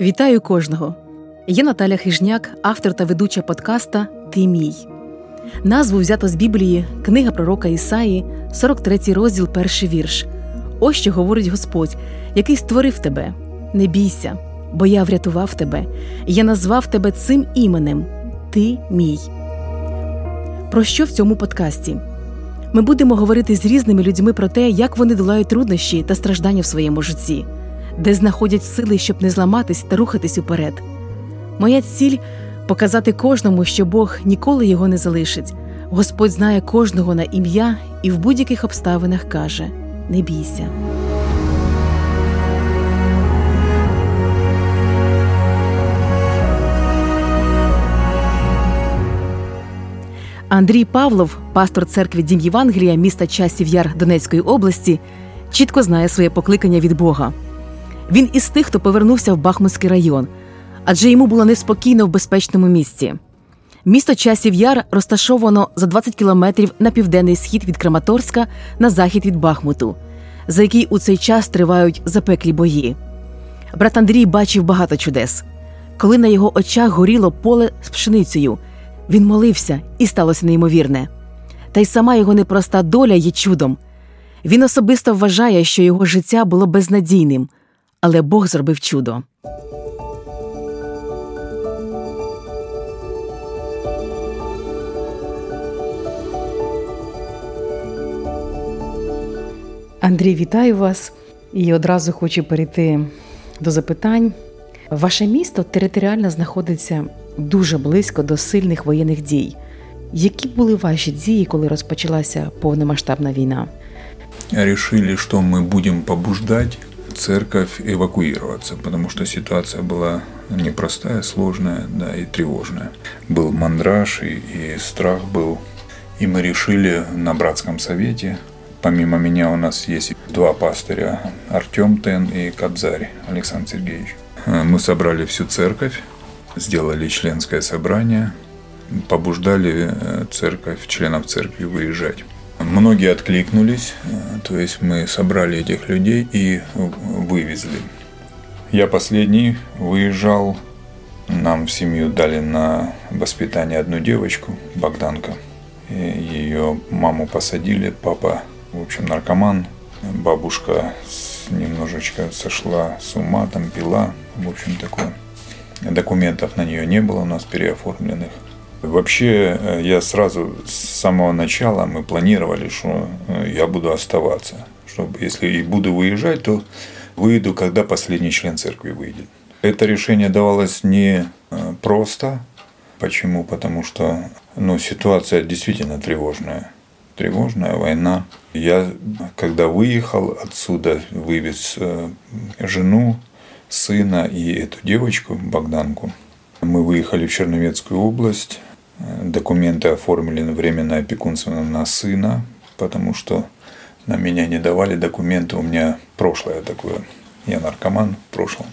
Вітаю кожного! Я Наталя Хижняк, автор та ведуча подкаста Ти мій. Назву взято з Біблії, книга пророка Ісаї, 43 розділ, перший вірш. Ось що говорить Господь, який створив тебе. Не бійся, бо я врятував тебе, я назвав тебе цим іменем Ти мій. Про що в цьому подкасті? Ми будемо говорити з різними людьми про те, як вони долають труднощі та страждання в своєму житті, де знаходять сили, щоб не зламатись та рухатись уперед. Моя ціль показати кожному, що Бог ніколи його не залишить. Господь знає кожного на ім'я і в будь-яких обставинах каже: не бійся. Андрій Павлов, пастор церкви Дім Євангелія міста Часів Яр Донецької області, чітко знає своє покликання від Бога. Він із тих, хто повернувся в Бахмутський район, адже йому було неспокійно в безпечному місці. Місто Часів Яр розташовано за 20 кілометрів на південний схід від Краматорська на захід від Бахмуту, за який у цей час тривають запеклі бої. Брат Андрій бачив багато чудес. Коли на його очах горіло поле з пшеницею, він молився і сталося неймовірне. Та й сама його непроста доля є чудом. Він особисто вважає, що його життя було безнадійним, але Бог зробив чудо. Андрій, вітаю вас і одразу хочу перейти до запитань. Ваше місто територіально знаходиться дуже близько до сильних воєнних дій. Які були ваші дії, коли розпочалася повномасштабна війна? Решили, что мы будем побуждать церковь эвакуироваться, потому что ситуация была непростая, сложная, да, и тревожная. Был мандраж и, и страх был. И мы решили на братском совете, помимо меня у нас есть два пастыря, Артем Тен и Кобзарь Александр Сергеевич. Мы собрали всю церковь, сделали членское собрание, побуждали э, церковь, членов церкви выезжать. Многие откликнулись, э, то есть мы собрали этих людей и вывезли. Я последний выезжал, нам в семью дали на воспитание одну девочку, Богданка. И ее маму посадили, папа, в общем, наркоман. Бабушка немножечко сошла с ума, там пила, в общем, такое. Документов на нее не было у нас переоформленных. Вообще, э, я сразу с самого начала мы планировали, что э, я буду оставаться. Чтобы, если и буду выезжать, то выйду, когда последний член церкви выйдет. Это решение давалось не э, просто. Почему? Потому что ну, ситуация действительно тревожная. Тревожная война. Я, когда выехал отсюда, вывез жену, сына и эту девочку, Богданку. Мы выехали в Черновецкую область. Документы оформили на временное опекунство на сына, потому что на меня не давали документы. У меня прошлое такое. Я наркоман в прошлом.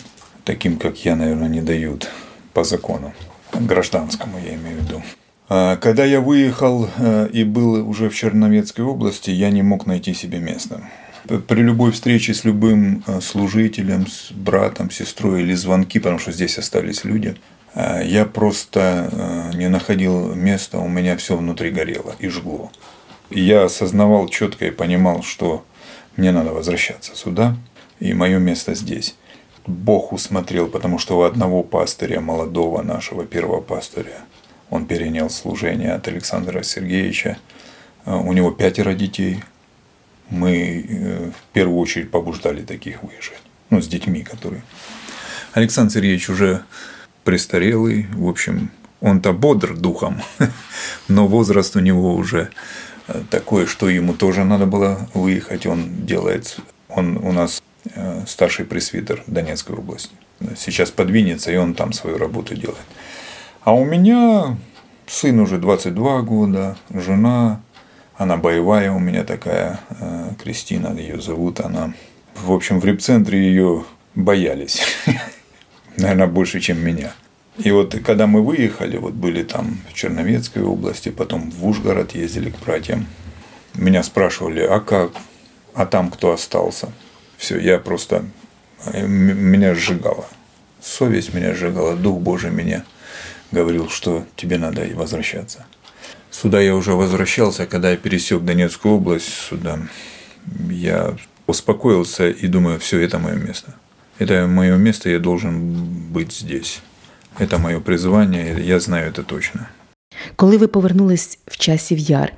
Таким, как я, наверное, не дают по закону. Гражданскому я имею в виду. А когда я выехал э, и был уже в Черновецкой области, я не мог найти себе места. При любой встрече с любым э, служителем, с братом, сестрой или звонки, потому что здесь остались люди, я просто э, не находил места, у меня все внутри горело и жгло. Я осознавал четко и понимал, что мне надо возвращаться сюда, и мое место здесь. Бог усмотрел, потому что у одного пастыря, молодого нашего первого пастыря, он перенял служение от Александра Сергеевича. У него пятеро детей – мы э, в первую очередь побуждали таких выезжать. Ну, с детьми, которые... Александр Сергеевич уже престарелый, в общем, он-то бодр духом, но возраст у него уже э, такой, что ему тоже надо было выехать. Он делает, он у нас э, старший пресвитер Донецкой области. Сейчас подвинется, и он там свою работу делает. А у меня сын уже 22 года, жена она боевая у меня такая, э, Кристина ее зовут. Она, в общем, в репцентре ее боялись. Наверное, больше, чем меня. И вот когда мы выехали, вот были там в Черновецкой области, потом в Ужгород ездили к братьям, меня спрашивали, а как, а там кто остался? Все, я просто, э, меня сжигало совесть меня сжигала, Дух Божий меня говорил, что тебе надо возвращаться. Сюда я уже возвращался, когда я пересек Донецкую область сюда. Я успокоился и думаю, все, это мое место. Это мое место, я должен быть здесь. Это мое призвание, я знаю это точно. Коли ви повернулись в часів яр,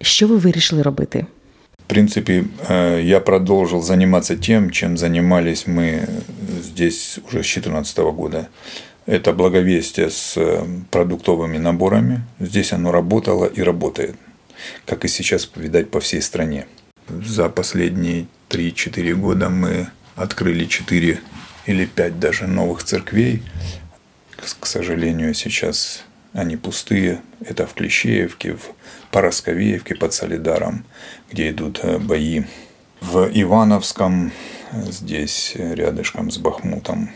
що ви вирішили робити? В принципе, э, я продолжил заниматься тем, чем занимались мы здесь уже с 2014 года. Это благовестие с э, продуктовыми наборами. Здесь оно работало и работает, как и сейчас, видать, по всей стране. За последние 3-4 года мы открыли 4 или 5 даже новых церквей. К сожалению, сейчас они пустые. Это в Клещеевке, в Поросковеевке под Солидаром, где идут э, бои. В Ивановском, здесь рядышком с Бахмутом.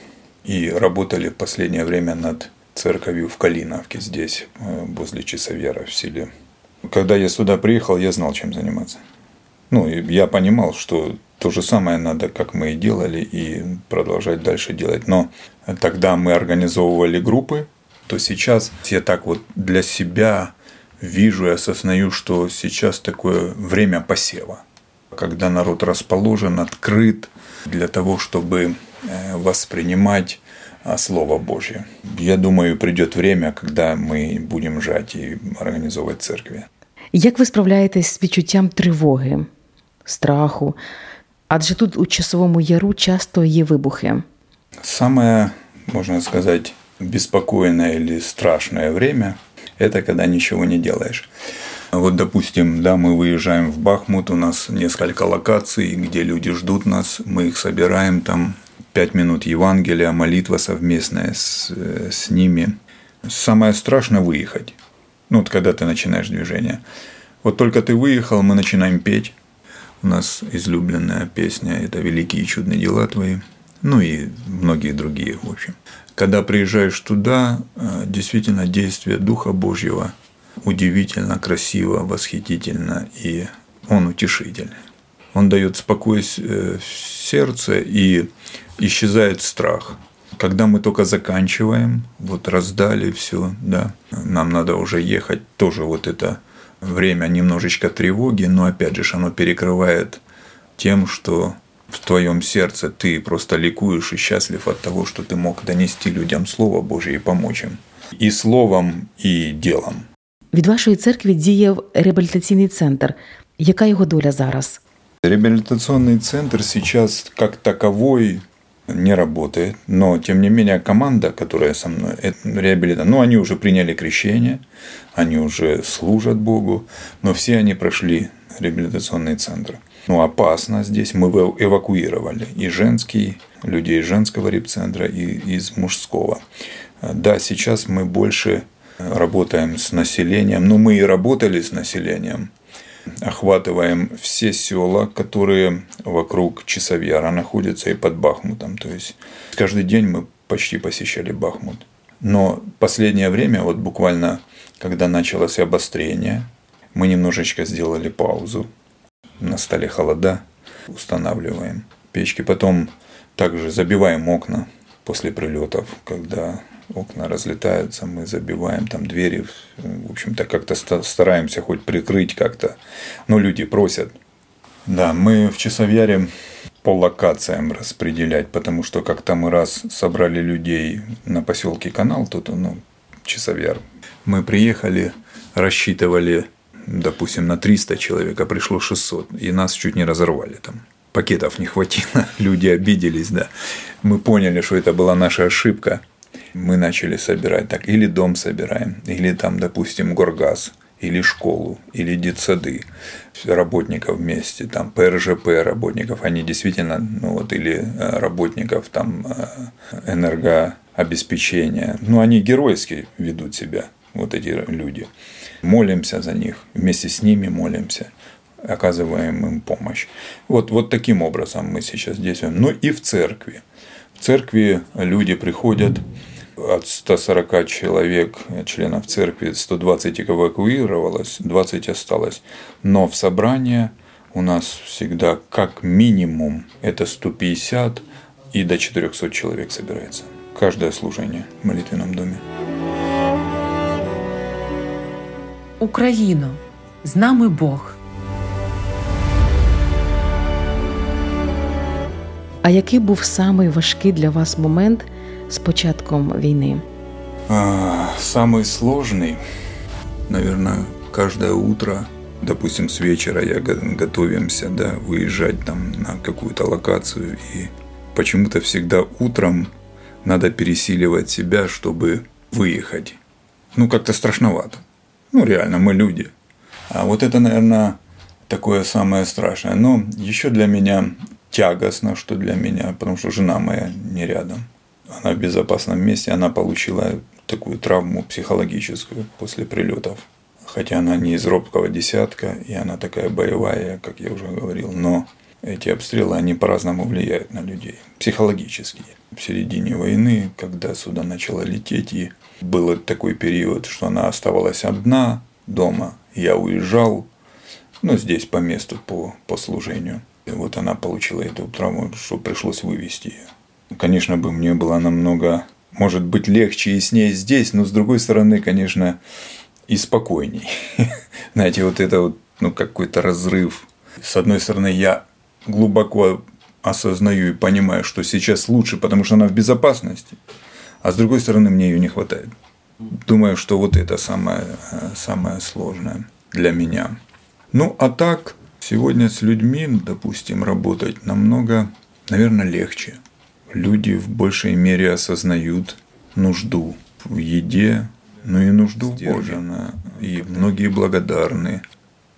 И работали в последнее время над церковью в Калиновке, здесь, э, возле Часовера в селе. Когда я сюда приехал, я знал, чем заниматься. Ну, я понимал, что то же самое надо, как мы и делали, и продолжать дальше делать. Но тогда мы организовывали группы, то сейчас я так вот для себя вижу и осознаю, что сейчас такое время посева, когда народ расположен, открыт для того, чтобы э, воспринимать а, Слово Божье. Я думаю, придет время, когда мы будем жать и организовывать церкви. Як ви справляєтесь з відчуттям тривоги, страху? Адже тут у часовому яру часто є вибухи. Самое, можно сказать, беспокойное или страшное время – это когда ничего не делаешь. Вот, допустим, да, мы выезжаем в Бахмут, у нас несколько локаций, где люди ждут нас, мы их собираем, там пять минут Евангелия, молитва совместная с, с ними. Самое страшное – выехать. Ну, вот когда ты начинаешь движение. Вот только ты выехал, мы начинаем петь. У нас излюбленная песня – это «Великие и чудные дела твои». Ну и многие другие, в общем. Когда приезжаешь туда, э, действительно действие Духа Божьего удивительно, красиво, восхитительно, и он утешительный. Он дает спокойствие э, в сердце и исчезает страх. Когда мы только заканчиваем, вот раздали все, да, нам надо уже ехать, тоже вот это время немножечко тревоги, но опять же оно перекрывает тем, что в твоем сердце ты просто ликуешь и счастлив от того, что ты мог донести людям Слово Божье и помочь им. И словом, и делом. Від вашої церкви діяв реабілітаційний центр. Яка його доля зараз? Реабилитационный центр сейчас как таковой не работает, но тем не менее команда, которая со мной, реабилита, ну они уже приняли крещение, они уже служат Богу, но все они прошли реабилитационный центр. Ну, опасно здесь. Мы эвакуировали и женский, людей из женского репцентра, и из мужского. Да, сейчас мы больше работаем с населением. Ну, мы и работали с населением. Охватываем все села, которые вокруг Часовьяра находятся и под Бахмутом. То есть каждый день мы почти посещали Бахмут. Но последнее время, вот буквально когда началось обострение, мы немножечко сделали паузу на столе холода, устанавливаем печки. Потом также забиваем окна после прилетов, когда окна разлетаются, мы забиваем там двери, в общем-то как-то стараемся хоть прикрыть как-то, но люди просят. Да, мы в Часовьяре по локациям распределять, потому что как-то мы раз собрали людей на поселке Канал, тут, ну, Часовьяр. Мы приехали, рассчитывали допустим, на 300 человек, а пришло 600, и нас чуть не разорвали там. Пакетов не хватило, люди обиделись, да. Мы поняли, что это была наша ошибка. Мы начали собирать так, или дом собираем, или там, допустим, горгаз, или школу, или детсады работников вместе, там ПРЖП работников, они действительно, ну вот, или э, работников там э, энергообеспечения, ну они геройски ведут себя, вот эти люди молимся за них, вместе с ними молимся, оказываем им помощь. Вот, вот таким образом мы сейчас действуем. Но и в церкви. В церкви люди приходят, от 140 человек, членов церкви, 120 эвакуировалось, 20 осталось. Но в собрание у нас всегда как минимум это 150 и до 400 человек собирается. каждое служение в молитвенном доме. Україно, з нами Бог. А який був самий важкий для вас момент з початком війни? А, самый сложный, наверное, каждое утро, допустим, с вечера я го- готовимся, да, выезжать там на какую-то локацию, и почему-то всегда утром надо пересиливать себя, чтобы выехать. Ну, как-то страшновато. Ну, реально, мы люди. А вот это, наверное, такое самое страшное. Но еще для меня тягостно, что для меня, потому что жена моя не рядом. Она в безопасном месте, она получила такую травму психологическую после прилетов. Хотя она не из робкого десятка, и она такая боевая, как я уже говорил, но эти обстрелы, они по-разному влияют на людей, психологически. В середине войны, когда сюда начало лететь, и был такой период, что она оставалась одна дома, я уезжал, ну, здесь по месту, по, по служению. И вот она получила эту травму, что пришлось вывести ее. Конечно бы мне было намного, может быть, легче и с ней здесь, но с другой стороны, конечно, и спокойней. Знаете, вот это вот, ну, какой-то разрыв. С одной стороны, я глубоко осознаю и понимаю, что сейчас лучше, потому что она в безопасности, а с другой стороны, мне ее не хватает. Думаю, что вот это самое, э, самое сложное для меня. Ну, а так, сегодня с людьми, допустим, работать намного, наверное, легче. Люди в большей мере осознают нужду в еде, ну и нужду в Божьей. И многие благодарны.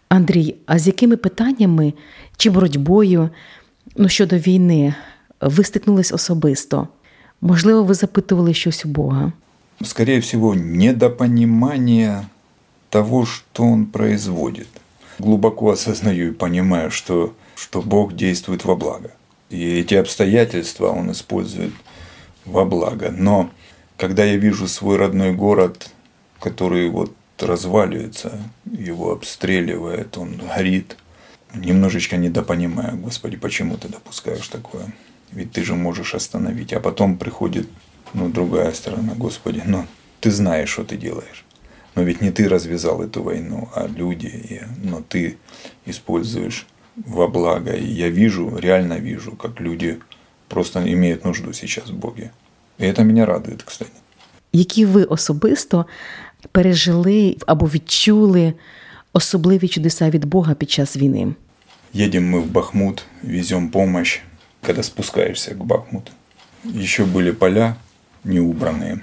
Андрій, а з якими питаннями чи боротьбою ну, щодо війни ви стикнулись особисто? Можливо, ви запитували щось у Бога? Скорее всего, недопонимание того, что он производит. Глубоко осознаю и понимаю, что, что Бог действует во благо. И эти обстоятельства он использует во благо. Но когда я вижу свой родной город, который вот разваливается, его обстреливает, он горит, немножечко недопонимаю, Господи, почему ты допускаешь такое? Ведь ты же можешь остановить. А потом приходит ну, другая сторона, Господи, но ты знаешь, что ты делаешь. Но ведь не ты развязал эту войну, а люди, и, но ты используешь во благо. И я вижу, реально вижу, как люди просто имеют нужду сейчас в Боге. И это меня радует, кстати. Які ви особисто пережили або відчули особливі чудеса від Бога під час війни? Едем мы в Бахмут, везем помощь, когда спускаешься к Бахмуту. Еще были поля неубранные.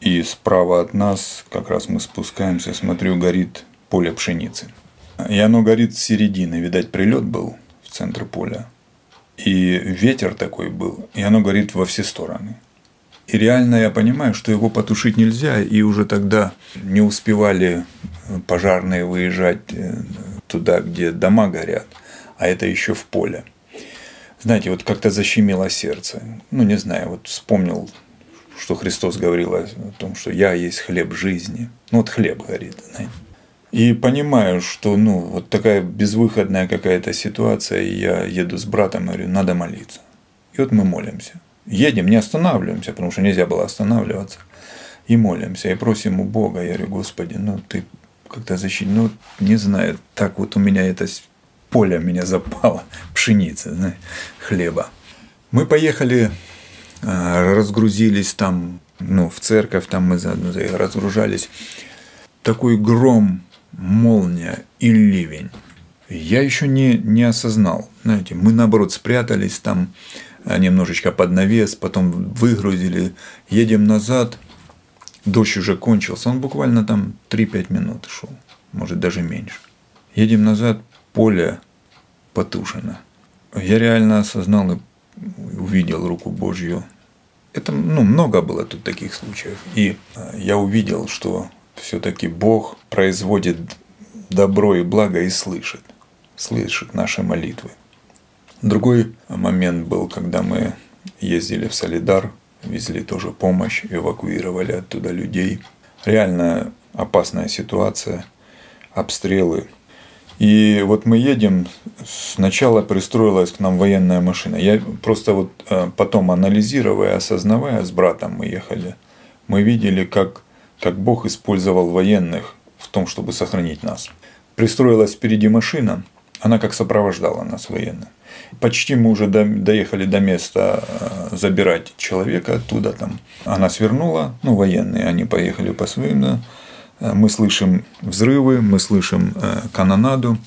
И справа от нас, как раз мы спускаемся, смотрю, горит поле пшеницы. И оно горит с середины. Видать, прилет был в центр поля. И ветер такой был, и оно горит во все стороны. И реально я понимаю, что его потушить нельзя, и уже тогда не успевали пожарные выезжать э, туда, где дома горят, а это еще в поле. Знаете, вот как-то защемило сердце. Ну, не знаю, вот вспомнил, что Христос говорил о том, что «я есть хлеб жизни». Ну, вот хлеб горит. И понимаю, что ну, вот такая безвыходная какая-то ситуация, и я еду с братом, говорю, надо молиться. И вот мы молимся. Едем, не останавливаемся, потому что нельзя было останавливаться. И молимся, и просим у Бога. Я говорю, Господи, ну ты как-то защити, ну не знаю, так вот у меня это поле меня запало, пшеницы, знаете, хлеба. Мы поехали, разгрузились там, ну, в церковь, там мы заодно разгружались. Такой гром, молния и ливень. Я еще не, не осознал. Знаете, мы наоборот спрятались там немножечко под навес, потом выгрузили, едем назад, дождь уже кончился, он буквально там 3-5 минут шел, может даже меньше. Едем назад, поле потушено. Я реально осознал и увидел руку Божью. Это ну, много было тут таких случаев. И я увидел, что все-таки Бог производит добро и благо и слышит. Слышит наши молитвы. Другой момент был, когда мы ездили в Солидар, везли тоже помощь, эвакуировали оттуда людей. Реально опасная ситуация, обстрелы. И вот мы едем, сначала пристроилась к нам военная машина. Я просто вот э, потом анализируя, осознавая с братом мы ехали, мы видели, как, как Бог использовал военных в том, чтобы сохранить нас. Пристроилась впереди машина, она как сопровождала нас военных. Почти мы уже доехали до места э, забирать человека оттуда. Там. Она свернула, ну, военные, они поехали по своим, да, мы слышим взрывы, мы слышим э, канонаду.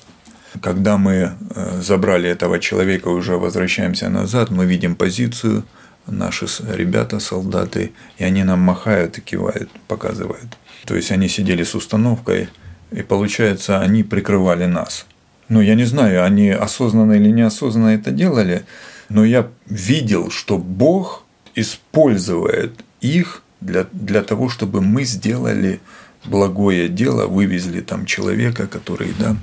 Когда мы э, забрали этого человека, уже возвращаемся назад, мы видим позицию, наши ребята, солдаты, и они нам махают и кивают, показывают. То есть они сидели с установкой, и получается, они прикрывали нас. Ну, я не знаю, они осознанно или неосознанно это делали, но я видел, что Бог использует их для, для того, чтобы мы сделали благое дело, вывезли там человека, который да,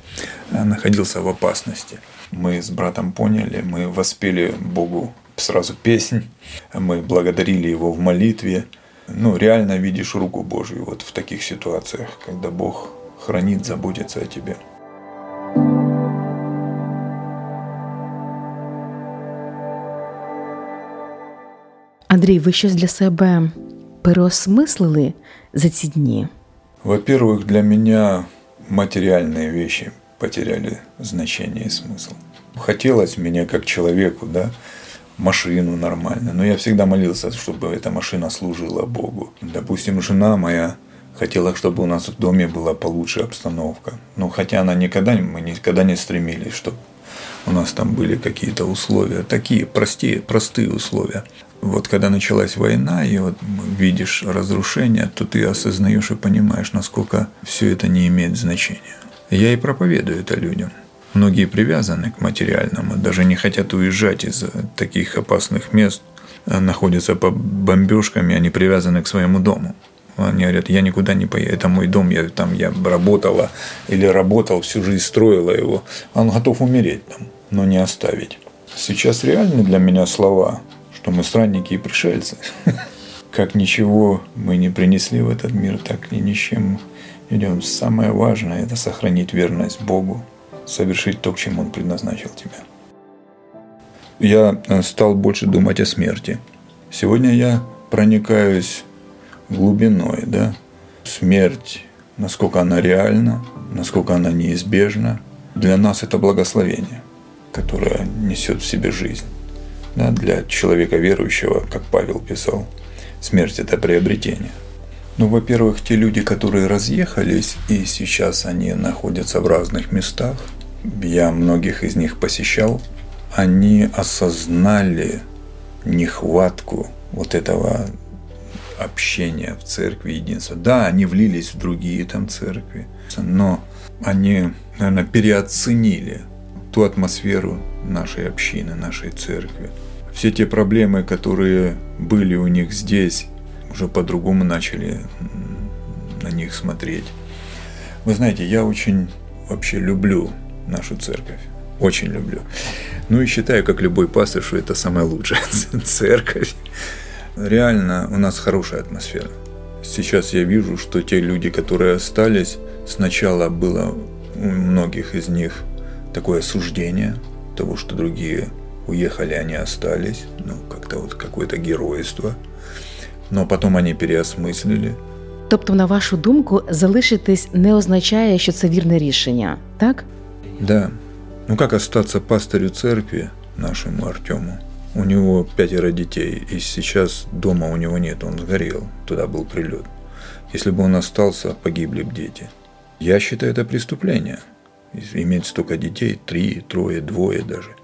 находился в опасности. Мы с братом поняли, мы воспели Богу сразу песнь, мы благодарили Его в молитве. Ну, реально видишь руку Божью вот в таких ситуациях, когда Бог хранит, заботится о тебе. Андрій, ви щось для себе переосмислили за ці дні? Во-первых, для меня материальные вещи потеряли значение и смысл. Хотелось мне как человеку, да, машину нормально, но я всегда молился, чтобы эта машина служила Богу. Допустим, жена моя хотела, чтобы у нас в доме была получше обстановка. Ну, хотя она никогда, мы никогда не стремились, чтобы у нас там были какие-то условия, такие простые, простые условия. Вот когда началась война, и вот видишь разрушение, то ты осознаешь и понимаешь, насколько все это не имеет значения. Я и проповедую это людям. Многие привязаны к материальному, даже не хотят уезжать из таких опасных мест, а находятся под бомбежками, они привязаны к своему дому. Они говорят, я никуда не поеду, это мой дом, я там я работала или работал, всю жизнь строила его. Он готов умереть там, но не оставить. Сейчас реальны для меня слова что мы странники и пришельцы. Как ничего мы не принесли в этот мир, так и ни с чем идем. Самое важное – это сохранить верность Богу, совершить то, к чему Он предназначил тебя. Я э, стал больше думать о смерти. Сегодня я проникаюсь глубиной, да, смерть, насколько она реальна, насколько она неизбежна. Для нас это благословение, которое несет в себе жизнь да, для человека верующего, как Павел писал, смерть – это приобретение. Ну, во-первых, те люди, которые разъехались, и сейчас они находятся в разных местах, я многих из них посещал, они осознали нехватку вот этого общения в церкви, единства. Да, они влились в другие там церкви, но они, наверное, переоценили ту атмосферу нашей общины, нашей церкви все те проблемы, которые были у них здесь, уже по-другому начали на них смотреть. Вы знаете, я очень вообще люблю нашу церковь. Очень люблю. Ну и считаю, как любой пастор, что это самая лучшая церковь. Реально у нас хорошая атмосфера. Сейчас я вижу, что те люди, которые остались, сначала было у многих из них такое осуждение того, что другие Уехали они остались, ну, как-то вот какое-то геройство. Но потом они переосмислили. Тобто, на вашу думку, залишитись не означає, що це вірне рішення, так? Да. Ну как остаться пастырю церкви нашему Артему? У него пятеро детей, и сейчас дома у него нет, он сгорел, туда был прилет. Если бы он остался, погибли бы дети. Я считаю это преступление. Иметь столько детей, три, трое, двое даже –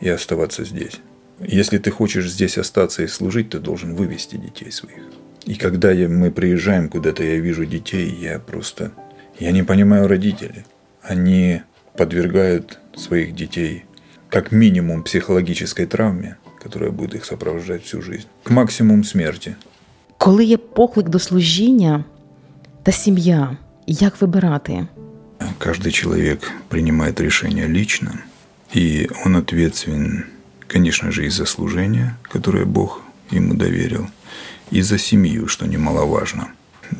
и оставаться здесь. Если ты хочешь здесь остаться и служить, ты должен вывести детей своих. И когда я, мы приезжаем куда-то, я вижу детей, я просто... Я не понимаю родителей. Они подвергают своих детей как минимум психологической травме, которая будет их сопровождать всю жизнь, к максимум смерти. Коли є поклик до служіння та сім'я, як вибирати? Каждый человек принимает решение лично – и он ответственен, конечно же, и за служение, которое Бог ему доверил, и за семью, что немаловажно.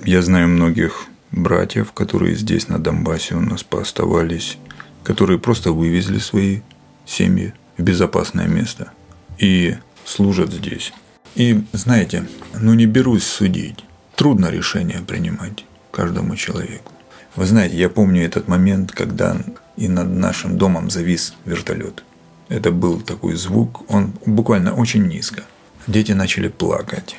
Я знаю многих братьев, которые здесь, на Донбассе, у нас пооставались, которые просто вывезли свои семьи в безопасное место и служат здесь. И знаете, ну не берусь судить. Трудно решение принимать каждому человеку. Вы знаете, я помню этот момент, когда и над нашим домом завис вертолет. Это был такой звук, он буквально очень низко. Дети начали плакать.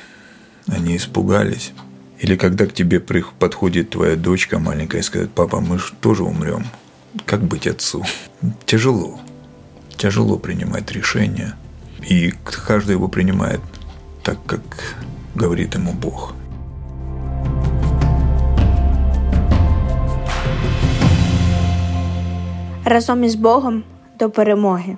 Они испугались. Или когда к тебе подходит твоя дочка маленькая и скажет, папа, мы же тоже умрем. Как быть отцу? Тяжело. Тяжело принимать решения. И каждый его принимает так, как говорит ему Бог. Разом із Богом до перемоги.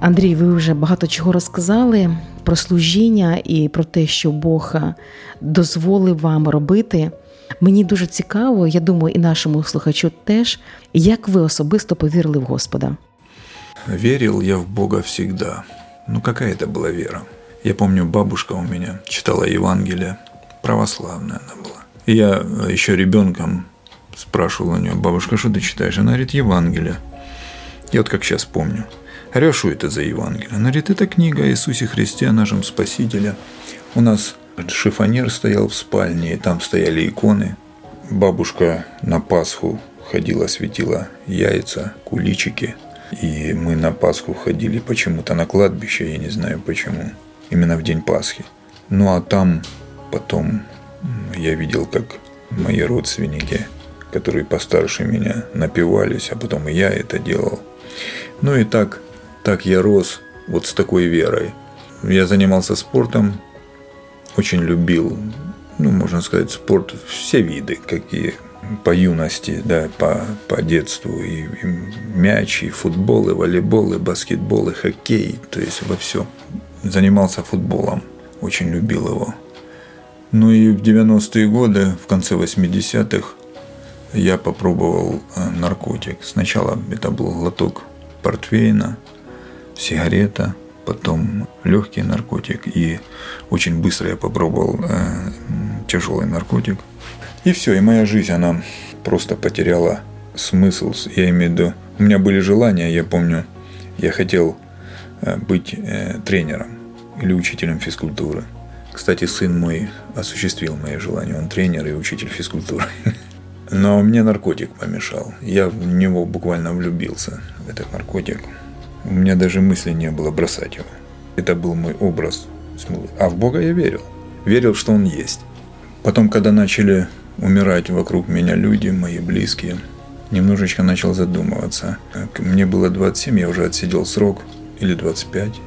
Андрій, ви вже багато чого розказали про служіння і про те, що Бог е, дозволив вам робити. Мені дуже цікаво, я думаю, і нашому слухачу теж, як ви особисто повірили в Господа. Верил я в Бога всегда. Ну, какая это была вера? Я помню, бабушка у меня читала Евангелие, православная она была. Я э, еще ребенком спрашивал у нее, бабушка, что ты читаешь? Она говорит, Евангелие. Я вот как сейчас помню. Говорю, это за Евангелие? Она говорит, это книга о Иисусе Христе, о нашем Спасителе. У нас шифонер стоял в спальне, и там стояли иконы. Бабушка на Пасху ходила, светила яйца, куличики. И мы на Пасху ходили почему-то на кладбище, я не знаю почему. Именно в день Пасхи. Ну а там потом я видел, как мои родственники, которые постарше меня, напивались, а потом и я это делал. Ну и так так я рос вот с такой верой. Я занимался спортом, очень любил, ну, можно сказать, спорт, все виды, какие по юности, да, по, по детству, и, и мяч, и футбол, и волейбол, и баскетбол, и хоккей, то есть во все. Занимался футболом, очень любил его. Ну и в 90-е годы, в конце 80-х, я попробовал э, наркотик. Сначала это был глоток портвейна, сигарета, потом легкий наркотик, и очень быстро я попробовал э, тяжелый наркотик. И все, и моя жизнь, она просто потеряла смысл. Я имею в виду, у меня были желания, я помню, я хотел быть э, тренером или учителем физкультуры. Кстати, сын мой осуществил мои желания, он тренер и учитель физкультуры. Но мне наркотик помешал. Я в него буквально влюбился, в этот наркотик. У меня даже мысли не было бросать его. Это был мой образ. А в Бога я верил. Верил, что Он есть. Потом, когда начали умирать вокруг меня люди, мои близкие, немножечко начал задумываться. Мне было 27, я уже отсидел срок. Или 25.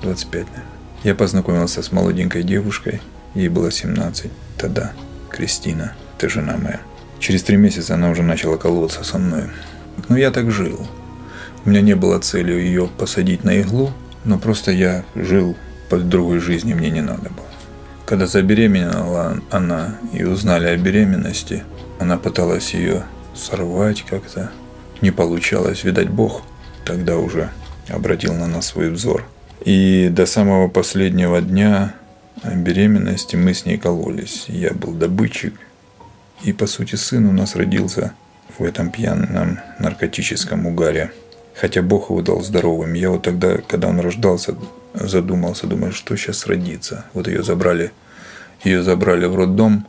25, наверное. Я познакомился с молоденькой девушкой. Ей было 17 тогда. Кристина, ты жена моя. Через три месяца она уже начала колоться со мной. Но я так жил. У меня не было цели ее посадить на иглу, но просто я жил под другой жизни, мне не надо было. Когда забеременела она и узнали о беременности, она пыталась ее сорвать как-то. Не получалось, видать, Бог тогда уже обратил на нас свой взор. И до самого последнего дня беременности мы с ней кололись. Я был добытчик. И, по сути, сын у нас родился в этом пьяном наркотическом угаре – Хотя Бог его дал здоровым. Я вот тогда, когда он рождался, задумался, думаю, что сейчас родится. Вот ее забрали, ее забрали в роддом,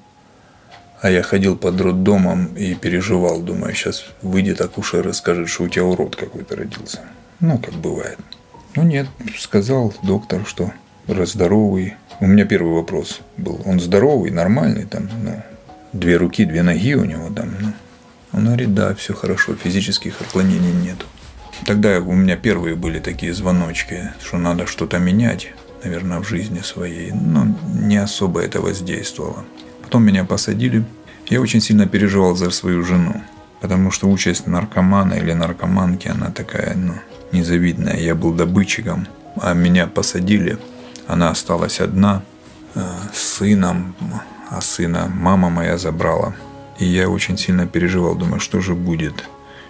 а я ходил под роддомом и переживал, думаю, сейчас выйдет акушер и скажет, что у тебя урод какой-то родился. Ну, как бывает. Ну нет, сказал доктор, что здоровый. У меня первый вопрос был, он здоровый, нормальный, там, ну, две руки, две ноги у него там, ну. Он говорит, да, все хорошо, физических отклонений нету. Тогда у меня первые были такие звоночки, что надо что-то менять, наверное, в жизни своей. Но не особо это воздействовало. Потом меня посадили. Я очень сильно переживал за свою жену. Потому что участь наркомана или наркоманки, она такая, ну, незавидная. Я был добытчиком, а меня посадили. Она осталась одна э, с сыном, а сына мама моя забрала. И я очень сильно переживал, думаю, что же будет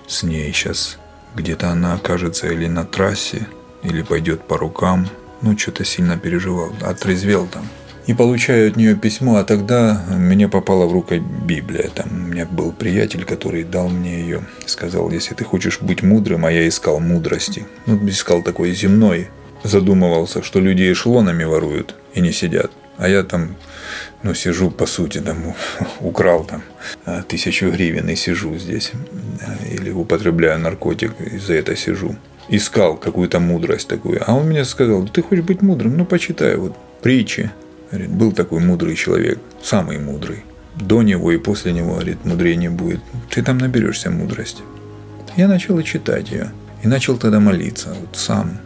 с ней сейчас где-то она окажется или на трассе, или пойдет по рукам. Ну, что-то сильно переживал. Отрезвел там. И получаю от нее письмо, а тогда мне попала в руки Библия. Там у меня был приятель, который дал мне ее. Сказал, если ты хочешь быть мудрым, а я искал мудрости. Ну, искал такой земной. Задумывался, что люди эшелонами воруют и не сидят. А я там, ну, сижу, по сути, там, украл там а, тысячу гривен и сижу здесь. Или употребляю наркотик, и за это сижу. Искал какую-то мудрость такую. А он мне сказал, ты хочешь быть мудрым? Ну, почитай вот притчи Говорит, был такой мудрый человек, самый мудрый. До него и после него, говорит, мудрее не будет. Ты там наберешься мудрости. Я начал читать ее. И начал тогда молиться, вот сам.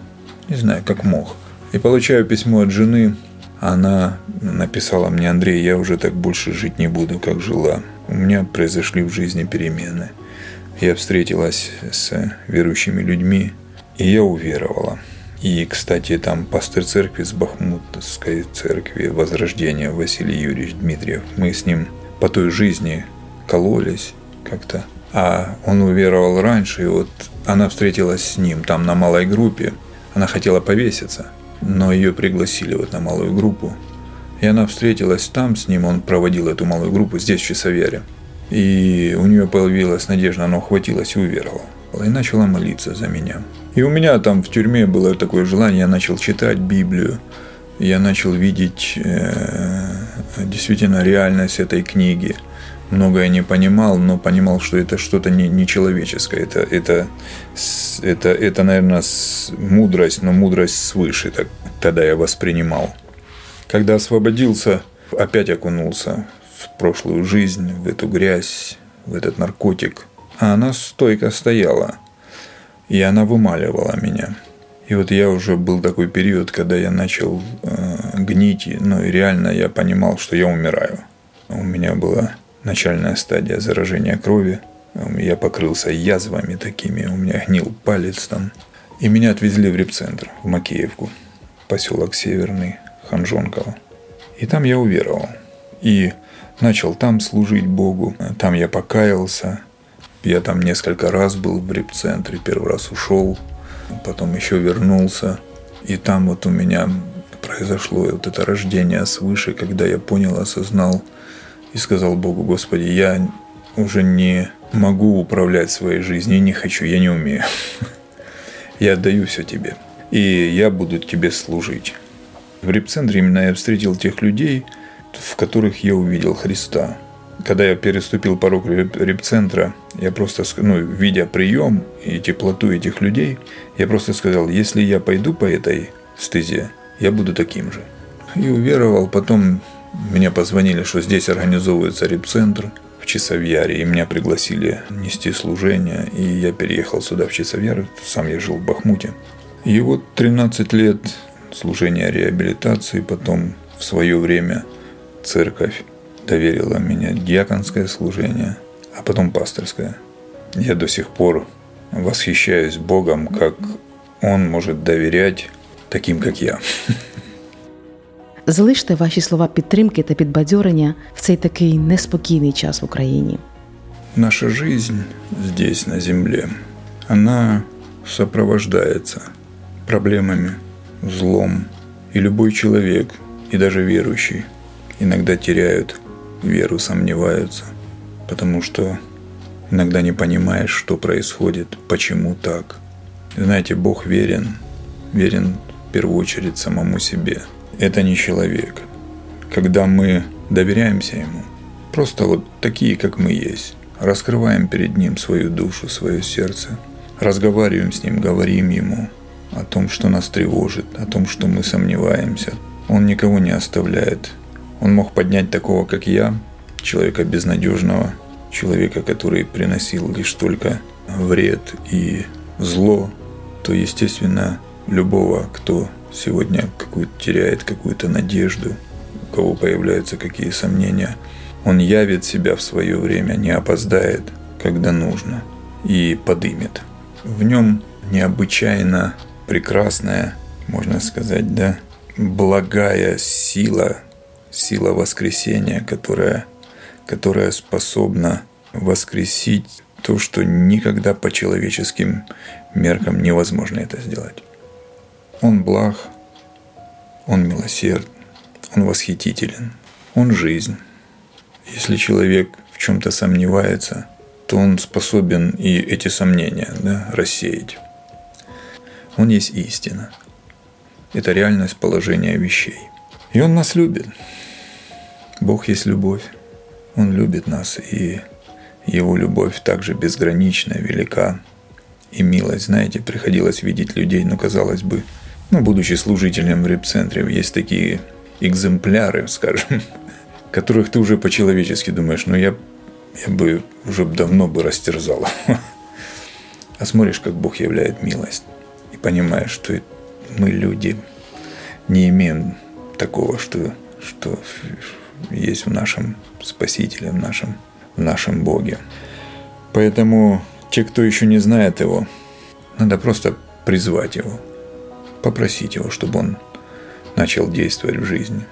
Не знаю, как мог. И получаю письмо от жены. Она написала мне, Андрей, я уже так больше жить не буду, как жила. У меня произошли в жизни перемены. Я встретилась с верующими людьми, и я уверовала. И, кстати, там пастор церкви с Бахмутской церкви Возрождения Василий Юрьевич Дмитриев. Мы с ним по той жизни кололись как-то. А он уверовал раньше, и вот она встретилась с ним там на малой группе. Она хотела повеситься, но ее пригласили вот на малую группу. И она встретилась там с ним, он проводил эту малую группу здесь, в Часовере. И у нее появилась надежда, она ухватилась и уверовала. И начала молиться за меня. И у меня там в тюрьме было такое желание, я начал читать Библию, я начал видеть э, действительно реальность этой книги. Многое не понимал, но понимал, что это что-то не, не человеческое. Это, это, это, это, наверное, мудрость, но мудрость свыше. Так, тогда я воспринимал. Когда освободился, опять окунулся в прошлую жизнь, в эту грязь, в этот наркотик. А она стойко стояла – и она вымаливала меня. И вот я уже был такой период, когда я начал э, гнить, ну и реально я понимал, что я умираю. У меня была начальная стадия заражения крови. Я покрылся язвами такими, у меня гнил палец там. И меня отвезли в репцентр, в Макеевку, поселок Северный, Ханжонково. И там я уверовал. И начал там служить Богу. Там я покаялся, я там несколько раз был в репцентре, первый раз ушел, потом еще вернулся. И там вот у меня произошло вот это рождение свыше, когда я понял, осознал и сказал Богу, Господи, я уже не могу управлять своей жизнью, не хочу, я не умею. Я отдаю все тебе. И я буду тебе служить. В репцентре именно я встретил тех людей, в которых я увидел Христа когда я переступил порог репцентра, я просто, ну, видя прием и теплоту этих людей, я просто сказал, если я пойду по этой стезе, я буду таким же. И уверовал. Потом меня позвонили, что здесь организовывается репцентр в Часовьяре, и меня пригласили нести служение, и я переехал сюда, в Часовьяр, сам я жил в Бахмуте. И вот 13 лет служения реабилитации, потом в свое время церковь доверила меня диаконское служение, а потом пасторское. Я до сих пор восхищаюсь Богом, как Он может доверять таким, как я. Залиште ваші слова підтримки та підбадьорення в цей такий неспокійний час в Україні. Наша жизнь здесь, на земле, она сопровождается проблемами, злом. И любой человек, и даже верующий, иногда теряют веру сомневаются, потому что иногда не понимаешь, что происходит, почему так. Знаете, Бог верен, верен в первую очередь самому себе. Это не человек. Когда мы доверяемся Ему, просто вот такие, как мы есть, раскрываем перед Ним свою душу, свое сердце, разговариваем с Ним, говорим Ему о том, что нас тревожит, о том, что мы сомневаемся. Он никого не оставляет он мог поднять такого, как я, человека безнадежного, человека, который приносил лишь только вред и зло, то, естественно, любого, кто сегодня какую-то теряет какую-то надежду, у кого появляются какие сомнения, он явит себя в свое время, не опоздает, когда нужно, и подымет. В нем необычайно прекрасная, можно сказать, да, благая сила сила воскресения, которая, которая способна воскресить то, что никогда по человеческим меркам невозможно это сделать. Он благ, он милосерд, Он восхитителен. Он жизнь. Если человек в чем-то сомневается, то он способен и эти сомнения да, рассеять. Он есть истина. Это реальность положения вещей. И Он нас любит. Бог есть любовь. Он любит нас, и Его любовь также безгранична, велика. И милость, знаете, приходилось видеть людей, ну, казалось бы, ну, будучи служителем в репцентре, есть такие экземпляры, скажем, которых ты уже по-человечески думаешь, ну, я, я бы уже давно бы растерзал. А смотришь, как Бог являет милость, и понимаешь, что мы люди не имеем такого, что, что есть в нашем Спасителе, в нашем, в нашем Боге. Поэтому те, кто еще не знает Его, надо просто призвать Его, попросить Его, чтобы Он начал действовать в жизни.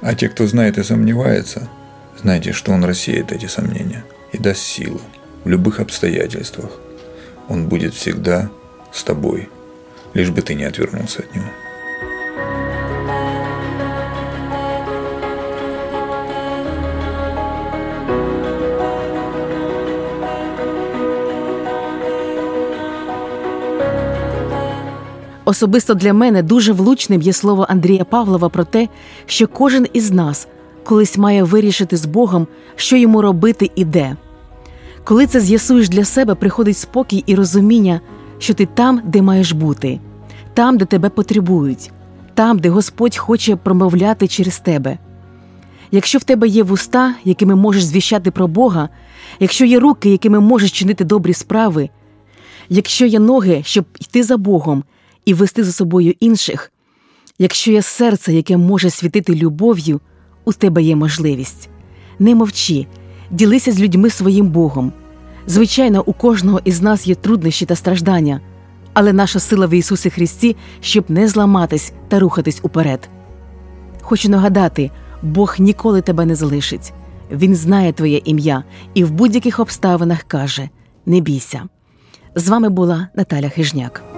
А те, кто знает и сомневается, знайте, что Он рассеет эти сомнения и даст силу в любых обстоятельствах. Он будет всегда с тобой, лишь бы ты не отвернулся от Него. Особисто для мене дуже влучним є слово Андрія Павлова про те, що кожен із нас колись має вирішити з Богом, що йому робити і де. Коли це з'ясуєш для себе, приходить спокій і розуміння, що ти там, де маєш бути, там, де тебе потребують, там, де Господь хоче промовляти через тебе. Якщо в тебе є вуста, якими можеш звіщати про Бога, якщо є руки, якими можеш чинити добрі справи, якщо є ноги, щоб йти за Богом і вести за собою інших, якщо є серце, яке може світити любов'ю, у тебе є можливість. Не мовчи, ділися з людьми своїм Богом. Звичайно, у кожного із нас є труднощі та страждання, але наша сила в Ісусі Христі, щоб не зламатись та рухатись уперед. Хочу нагадати, Бог ніколи тебе не залишить. Він знає твоє ім'я і в будь-яких обставинах каже: Не бійся. З вами була Наталя Хижняк.